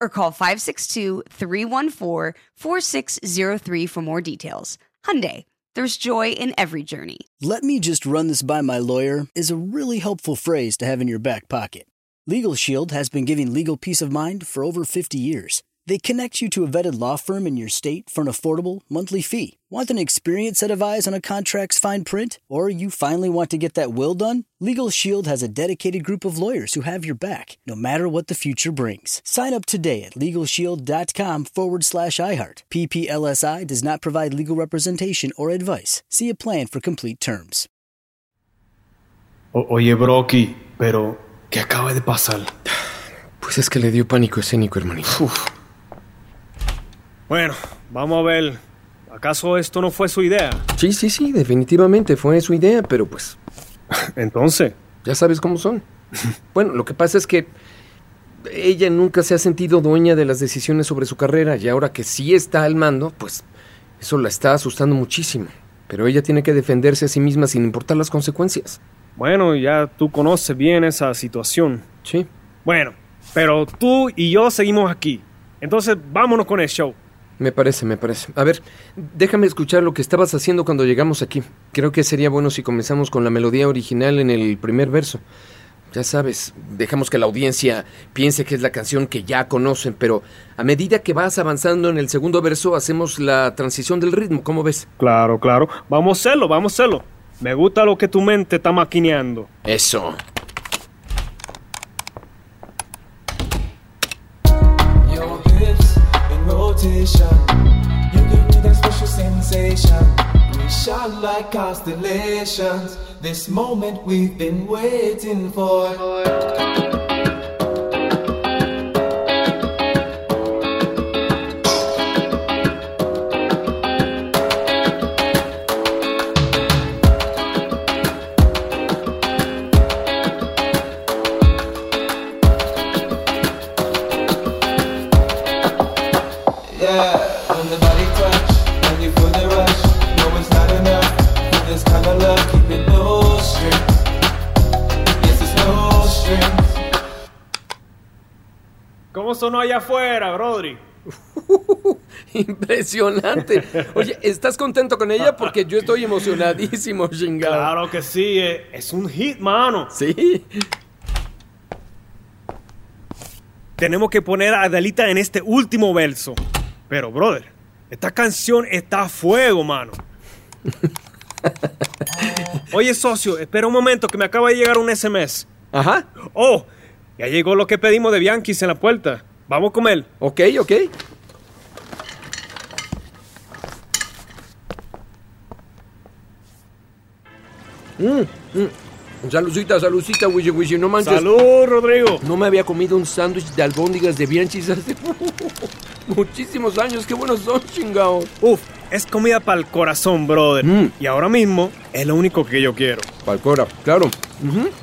or call 562-314-4603 for more details. Hyundai, there's joy in every journey. Let me just run this by my lawyer is a really helpful phrase to have in your back pocket. Legal Shield has been giving legal peace of mind for over 50 years. They connect you to a vetted law firm in your state for an affordable monthly fee. Want an experienced set of eyes on a contract's fine print? Or you finally want to get that will done? Legal Shield has a dedicated group of lawyers who have your back, no matter what the future brings. Sign up today at LegalShield.com forward slash iHeart. PPLSI does not provide legal representation or advice. See a plan for complete terms. O- oye, Brocky, pero ¿qué acaba de pasar? Pues es que le dio pánico escénico, hermanito. Bueno, vamos a ver. ¿Acaso esto no fue su idea? Sí, sí, sí, definitivamente fue su idea, pero pues Entonces, ya sabes cómo son. Bueno, lo que pasa es que ella nunca se ha sentido dueña de las decisiones sobre su carrera y ahora que sí está al mando, pues eso la está asustando muchísimo. Pero ella tiene que defenderse a sí misma sin importar las consecuencias. bueno, ya tú conoces bien esa situación. Sí. Bueno, pero tú y yo seguimos aquí. Entonces, vámonos con el show. Me parece, me parece. A ver, déjame escuchar lo que estabas haciendo cuando llegamos aquí. Creo que sería bueno si comenzamos con la melodía original en el primer verso. Ya sabes, dejamos que la audiencia piense que es la canción que ya conocen, pero a medida que vas avanzando en el segundo verso hacemos la transición del ritmo, ¿cómo ves? Claro, claro. Vamos a hacerlo, vamos a hacerlo. Me gusta lo que tu mente está maquineando. Eso. Rotation. You give me that special sensation. We shine like constellations. This moment we've been waiting for. Sonó allá afuera, Brodri? Impresionante. Oye, ¿estás contento con ella? Porque yo estoy emocionadísimo, chingado. Claro que sí, eh, es un hit, mano. Sí. Tenemos que poner a Adelita en este último verso. Pero, brother, esta canción está a fuego, mano. Oye, socio, espera un momento que me acaba de llegar un SMS. Ajá. Oh, ya llegó lo que pedimos de Bianquis en la puerta. Vamos a comer. Ok, ok. Mm, mm. Salucita, salucita, Wishi Wishi, no manches. Salud, Rodrigo. No me había comido un sándwich de albóndigas de Bianchis hace muchísimos años. Qué buenos son, chingao. Uf, es comida para el corazón, brother. Mm. Y ahora mismo es lo único que yo quiero. Palcora, claro.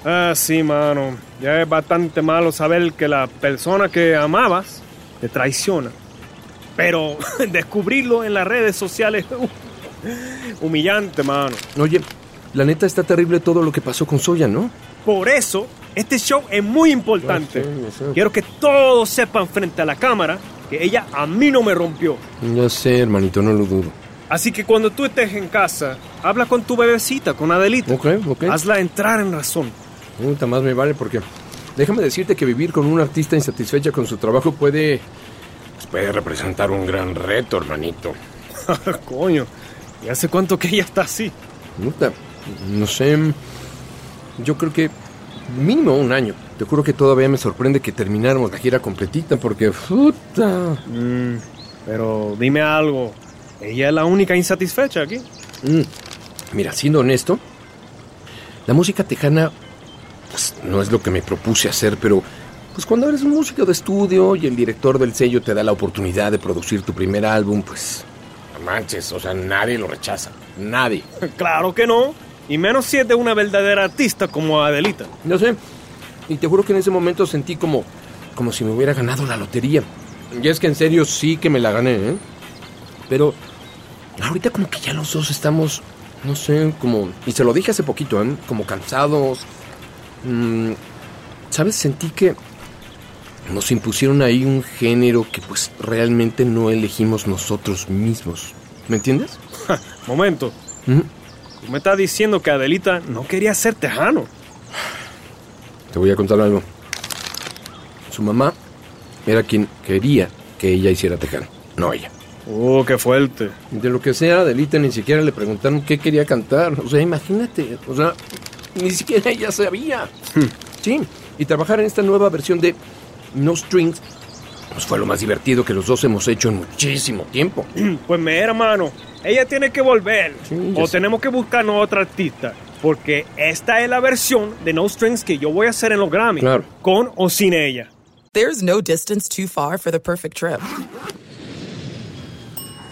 Ah, sí, mano. Ya es bastante malo saber que la persona que amabas te traiciona. Pero descubrirlo en las redes sociales, uf, humillante, mano. Oye, la neta está terrible todo lo que pasó con Soya, ¿no? Por eso, este show es muy importante. Sé, sé. Quiero que todos sepan frente a la cámara que ella a mí no me rompió. Ya sé, hermanito, no lo dudo. Así que cuando tú estés en casa, habla con tu bebecita, con Adelita. Ok, ok. Hazla entrar en razón. Nunca más me vale porque déjame decirte que vivir con una artista insatisfecha con su trabajo puede pues, puede representar un gran reto, hermanito. Coño, ¿y hace cuánto que ella está así? Nunca, no sé. Yo creo que mínimo un año. Te juro que todavía me sorprende que termináramos la gira completita porque puta. Mm, pero dime algo, ¿ella es la única insatisfecha aquí? Mm. Mira, siendo honesto, la música tejana pues, no es lo que me propuse hacer, pero pues cuando eres un músico de estudio y el director del sello te da la oportunidad de producir tu primer álbum, pues no manches, o sea, nadie lo rechaza, nadie. Claro que no, y menos si es de una verdadera artista como Adelita. No sé, y te juro que en ese momento sentí como, como si me hubiera ganado la lotería. Y es que en serio sí que me la gané, ¿eh? Pero ahorita como que ya los dos estamos, no sé, como... Y se lo dije hace poquito, ¿eh? Como cansados. Mm, ¿Sabes? Sentí que nos impusieron ahí un género que pues realmente no elegimos nosotros mismos. ¿Me entiendes? Momento, Mm. tú me estás diciendo que Adelita no quería ser tejano. Te voy a contar algo. Su mamá era quien quería que ella hiciera tejano, no ella. Oh, qué fuerte. De lo que sea, Adelita ni siquiera le preguntaron qué quería cantar. O sea, imagínate. O sea, ni siquiera ella sabía. Sí, y trabajar en esta nueva versión de No Strings pues fue lo más divertido que los dos hemos hecho en muchísimo tiempo. Pues me hermano, ella tiene que volver. Sí, o sé. tenemos que buscarnos otra artista. Porque esta es la versión de No Strings que yo voy a hacer en los Grammy. Claro. Con o sin ella. There's no distance too far for the perfect trip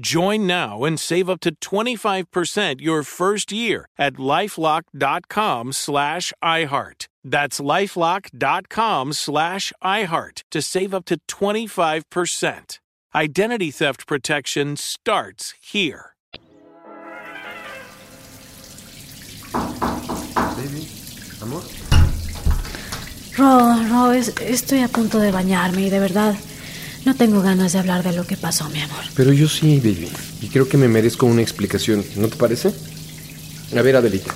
Join now and save up to 25% your first year at lifelock.com slash iHeart. That's lifelock.com slash iHeart to save up to 25%. Identity theft protection starts here. Baby, amor. Ro, Ro, es- estoy a punto de bañarme y de verdad no tengo ganas de hablar de lo que pasó, mi amor. Pero yo sí, baby. Y creo que me merezco una explicación, ¿no te parece? A ver, Adelita.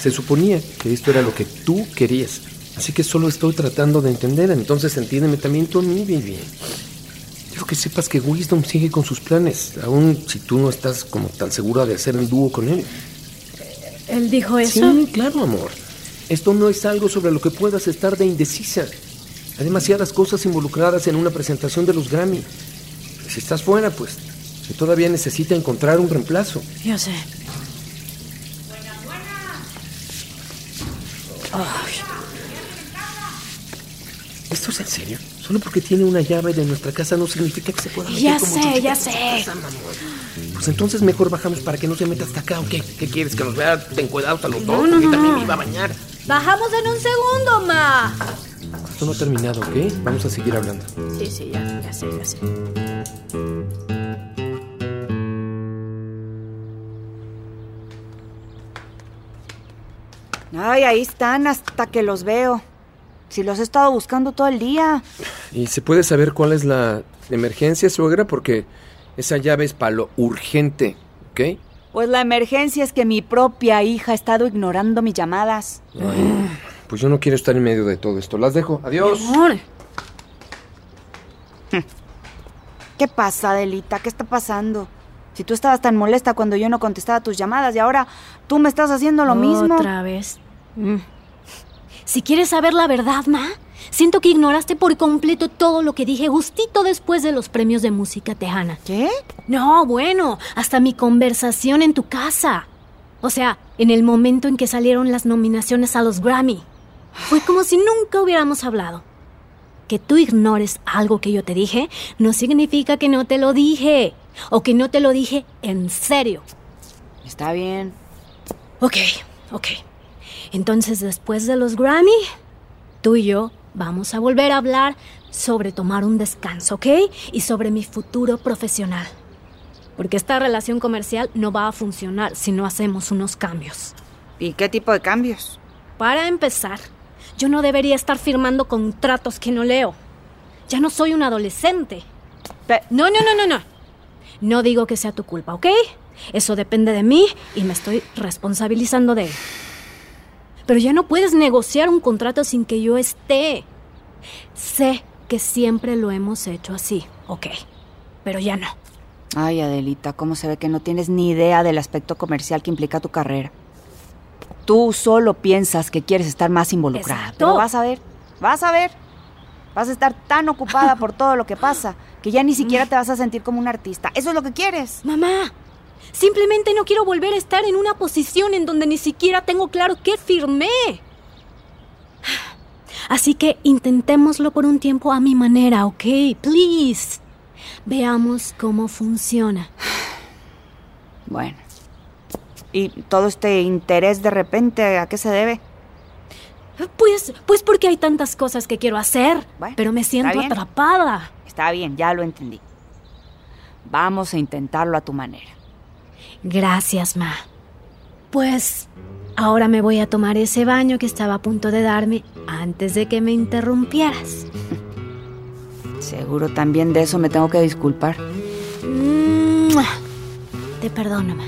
Se suponía que esto era lo que tú querías. Así que solo estoy tratando de entender. Entonces entiéndeme también tú a mí, baby. Quiero que sepas que Wisdom sigue con sus planes, aun si tú no estás como tan segura de hacer el dúo con él. Él dijo eso. Sí, claro, amor. Esto no es algo sobre lo que puedas estar de indecisa. Hay demasiadas cosas involucradas en una presentación de los Grammy. Si estás fuera, pues Que todavía necesita encontrar un reemplazo. Yo sé. ¿Esto es en serio? Solo porque tiene una llave de nuestra casa no significa que se pueda meter Ya como sé, ya sé. casa. Pues entonces mejor bajamos para que no se meta hasta acá, ¿o qué? ¿Qué quieres? ¿Que nos vea encuedados a los dos? no, Porque no, también no. me iba a bañar. Bajamos en un segundo, ma. Esto no ha terminado, ¿ok? Vamos a seguir hablando. Sí, sí, ya, ya sé, ya sé. Ay, ahí están hasta que los veo. Si los he estado buscando todo el día. ¿Y se puede saber cuál es la emergencia, suegra? Porque esa llave es para lo urgente, ¿ok? Pues la emergencia es que mi propia hija ha estado ignorando mis llamadas. Ay, pues yo no quiero estar en medio de todo esto. Las dejo. Adiós. Amor, ¿Qué pasa, Adelita? ¿Qué está pasando? Si tú estabas tan molesta cuando yo no contestaba tus llamadas y ahora tú me estás haciendo lo mismo. Otra vez. Mm. Si quieres saber la verdad, ma, siento que ignoraste por completo todo lo que dije justito después de los premios de música tejana. ¿Qué? No, bueno, hasta mi conversación en tu casa. O sea, en el momento en que salieron las nominaciones a los Grammy. Fue como si nunca hubiéramos hablado. Que tú ignores algo que yo te dije no significa que no te lo dije. O que no te lo dije en serio. Está bien. Ok, ok. Entonces, después de los Grammy, tú y yo vamos a volver a hablar sobre tomar un descanso, ¿ok? Y sobre mi futuro profesional. Porque esta relación comercial no va a funcionar si no hacemos unos cambios. ¿Y qué tipo de cambios? Para empezar, yo no debería estar firmando contratos que no leo. Ya no soy un adolescente. No, no, no, no, no. No digo que sea tu culpa, ¿ok? Eso depende de mí y me estoy responsabilizando de él. Pero ya no puedes negociar un contrato sin que yo esté. Sé que siempre lo hemos hecho así, ok. Pero ya no. Ay, Adelita, ¿cómo se ve que no tienes ni idea del aspecto comercial que implica tu carrera? Tú solo piensas que quieres estar más involucrada. Exacto. Pero vas a ver, vas a ver. Vas a estar tan ocupada por todo lo que pasa que ya ni siquiera te vas a sentir como un artista. Eso es lo que quieres. Mamá, simplemente no quiero volver a estar en una posición en donde ni siquiera tengo claro qué firmé. Así que intentémoslo por un tiempo a mi manera, ¿ok? Please. Veamos cómo funciona. Bueno. ¿Y todo este interés de repente a qué se debe? Pues, pues porque hay tantas cosas que quiero hacer, Bueno, pero me siento atrapada. Está bien, ya lo entendí. Vamos a intentarlo a tu manera. Gracias, Ma. Pues ahora me voy a tomar ese baño que estaba a punto de darme antes de que me interrumpieras. Seguro también de eso me tengo que disculpar. Te perdono, Ma.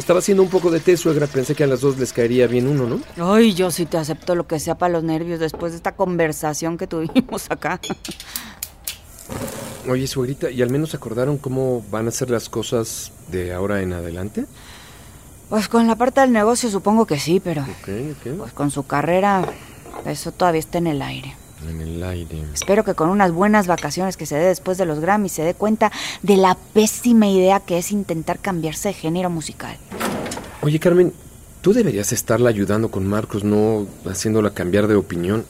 Estaba haciendo un poco de té, suegra. Pensé que a las dos les caería bien uno, ¿no? Ay, yo sí te acepto lo que sea para los nervios después de esta conversación que tuvimos acá. Oye, suegrita, ¿y al menos acordaron cómo van a ser las cosas de ahora en adelante? Pues con la parte del negocio supongo que sí, pero Ok, ok. pues con su carrera eso todavía está en el aire. En el aire. Espero que con unas buenas vacaciones que se dé después de los Grammys se dé cuenta de la pésima idea que es intentar cambiarse de género musical. Oye, Carmen, tú deberías estarla ayudando con Marcos, no haciéndola cambiar de opinión.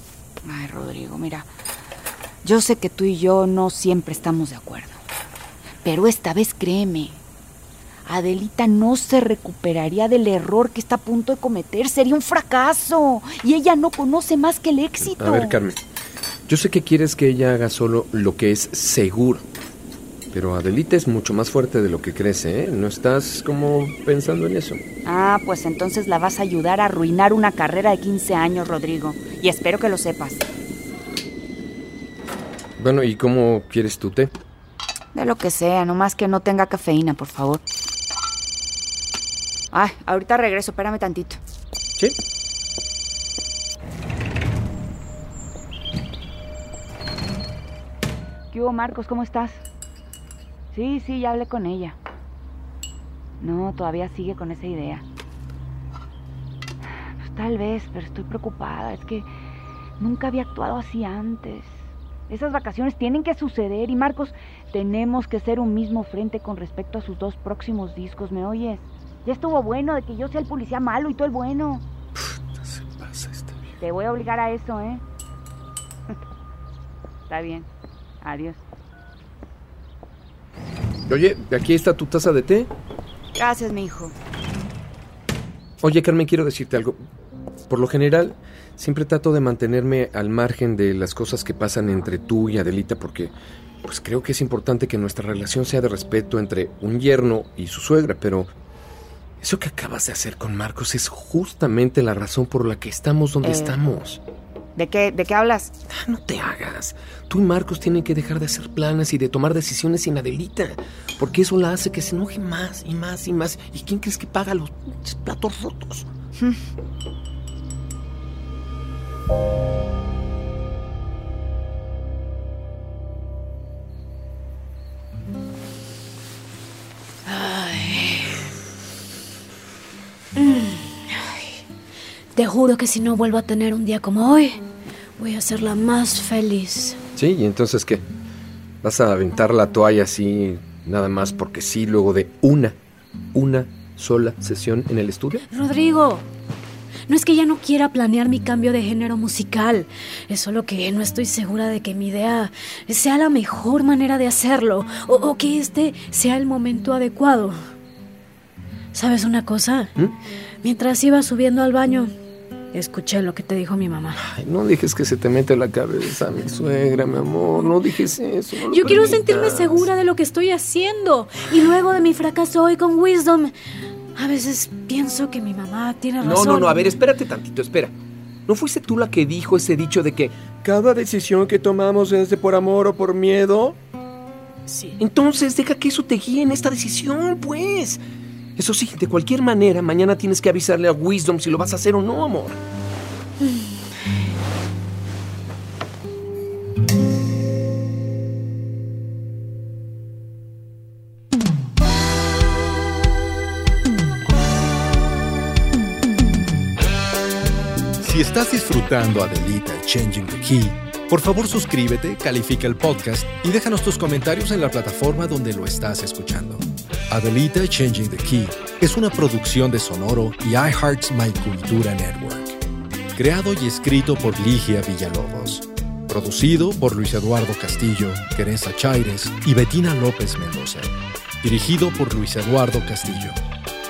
Ay, Rodrigo, mira, yo sé que tú y yo no siempre estamos de acuerdo, pero esta vez créeme, Adelita no se recuperaría del error que está a punto de cometer, sería un fracaso y ella no conoce más que el éxito. A ver, Carmen, yo sé que quieres que ella haga solo lo que es seguro, pero Adelita es mucho más fuerte de lo que crees, ¿eh? ¿No estás como pensando en eso? Ah, pues entonces la vas a ayudar a arruinar una carrera de 15 años, Rodrigo, y espero que lo sepas. Bueno, ¿y cómo quieres tu té? De lo que sea, nomás que no tenga cafeína, por favor. Ay, ahorita regreso, espérame tantito. Sí. ¿Qué hubo, Marcos? ¿Cómo estás? Sí, sí, ya hablé con ella. No, todavía sigue con esa idea. Pues, tal vez, pero estoy preocupada. Es que nunca había actuado así antes. Esas vacaciones tienen que suceder y Marcos, tenemos que ser un mismo frente con respecto a sus dos próximos discos, ¿me oyes? Ya estuvo bueno de que yo sea el policía malo y tú el bueno. Se pasa este viejo. Te voy a obligar a eso, ¿eh? Está bien. Adiós. Oye, aquí está tu taza de té. Gracias, mi hijo. Oye, Carmen, quiero decirte algo. Por lo general, siempre trato de mantenerme al margen de las cosas que pasan entre tú y Adelita porque pues creo que es importante que nuestra relación sea de respeto entre un yerno y su suegra, pero eso que acabas de hacer con Marcos es justamente la razón por la que estamos donde Eh. estamos. ¿De qué, ¿De qué hablas? Ah, No te hagas. Tú y Marcos tienen que dejar de hacer planes y de tomar decisiones sin Adelita, porque eso la hace que se enoje más y más y más. ¿Y quién crees que paga los platos rotos? Te juro que si no vuelvo a tener un día como hoy, voy a ser la más feliz. Sí, ¿y entonces qué? ¿Vas a aventar la toalla así, nada más porque sí, luego de una, una sola sesión en el estudio? Rodrigo, no es que ya no quiera planear mi cambio de género musical, es solo que no estoy segura de que mi idea sea la mejor manera de hacerlo o, o que este sea el momento adecuado. ¿Sabes una cosa? Mientras iba subiendo al baño, escuché lo que te dijo mi mamá. Ay, no dejes que se te mete en la cabeza, mi suegra, mi amor. No dejes eso. no Yo quiero permitas. sentirme segura de lo que estoy haciendo. Y luego de mi fracaso hoy con Wisdom, a veces pienso que mi mamá tiene razón. No, no, no, a ver, espérate tantito, espera. ¿No fuiste tú la que dijo ese dicho de que cada decisión que tomamos es de por amor o por miedo? Sí. Entonces deja que eso te guíe en esta decisión, pues. Eso sí, de cualquier manera, mañana tienes que avisarle a Wisdom si lo vas a hacer o no, amor. Si estás disfrutando Adelita Changing the Key, por favor suscríbete, califica el podcast y déjanos tus comentarios en la plataforma donde lo estás escuchando. Adelita Changing the Key es una producción de Sonoro y iHeart's My Cultura Network. Creado y escrito por Ligia Villalobos. Producido por Luis Eduardo Castillo, Teresa Chaires y Betina López Mendoza. Dirigido por Luis Eduardo Castillo.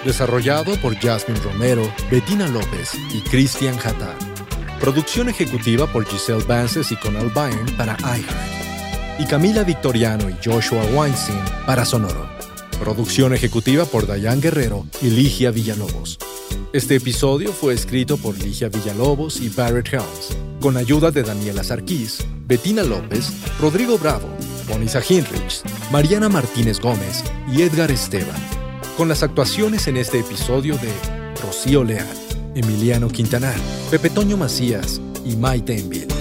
Desarrollado por Jasmine Romero, Bettina López y Christian Hatta. Producción ejecutiva por Giselle Vances y Conal Byrne para iHeart. Y Camila Victoriano y Joshua Weinstein para Sonoro. Producción ejecutiva por Dayan Guerrero y Ligia Villalobos. Este episodio fue escrito por Ligia Villalobos y Barrett Helms, con ayuda de Daniela Sarkis, Bettina López, Rodrigo Bravo, Bonisa Hinrich, Mariana Martínez Gómez y Edgar Esteban con las actuaciones en este episodio de Rocío Leal, Emiliano Quintanar, Pepe Toño Macías y Maite Enville.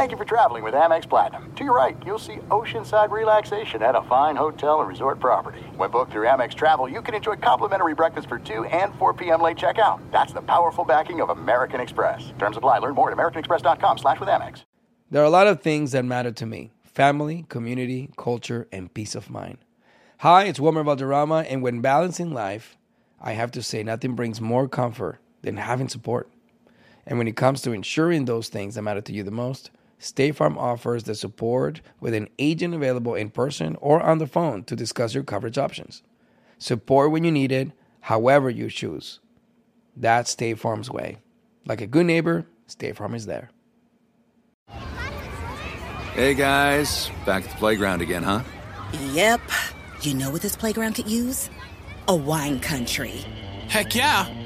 Thank you for traveling with Amex Platinum. To your right, you'll see oceanside relaxation at a fine hotel and resort property. When booked through Amex Travel, you can enjoy complimentary breakfast for 2 and 4 p.m. late checkout. That's the powerful backing of American Express. Terms apply. Learn more at americanexpress.com slash with Amex. There are a lot of things that matter to me family, community, culture, and peace of mind. Hi, it's Wilmer Valderrama, and when balancing life, I have to say nothing brings more comfort than having support. And when it comes to ensuring those things that matter to you the most, State Farm offers the support with an agent available in person or on the phone to discuss your coverage options. Support when you need it, however you choose. That's State Farm's way. Like a good neighbor, State Farm is there. Hey guys, back at the playground again, huh? Yep. You know what this playground could use? A wine country. Heck yeah,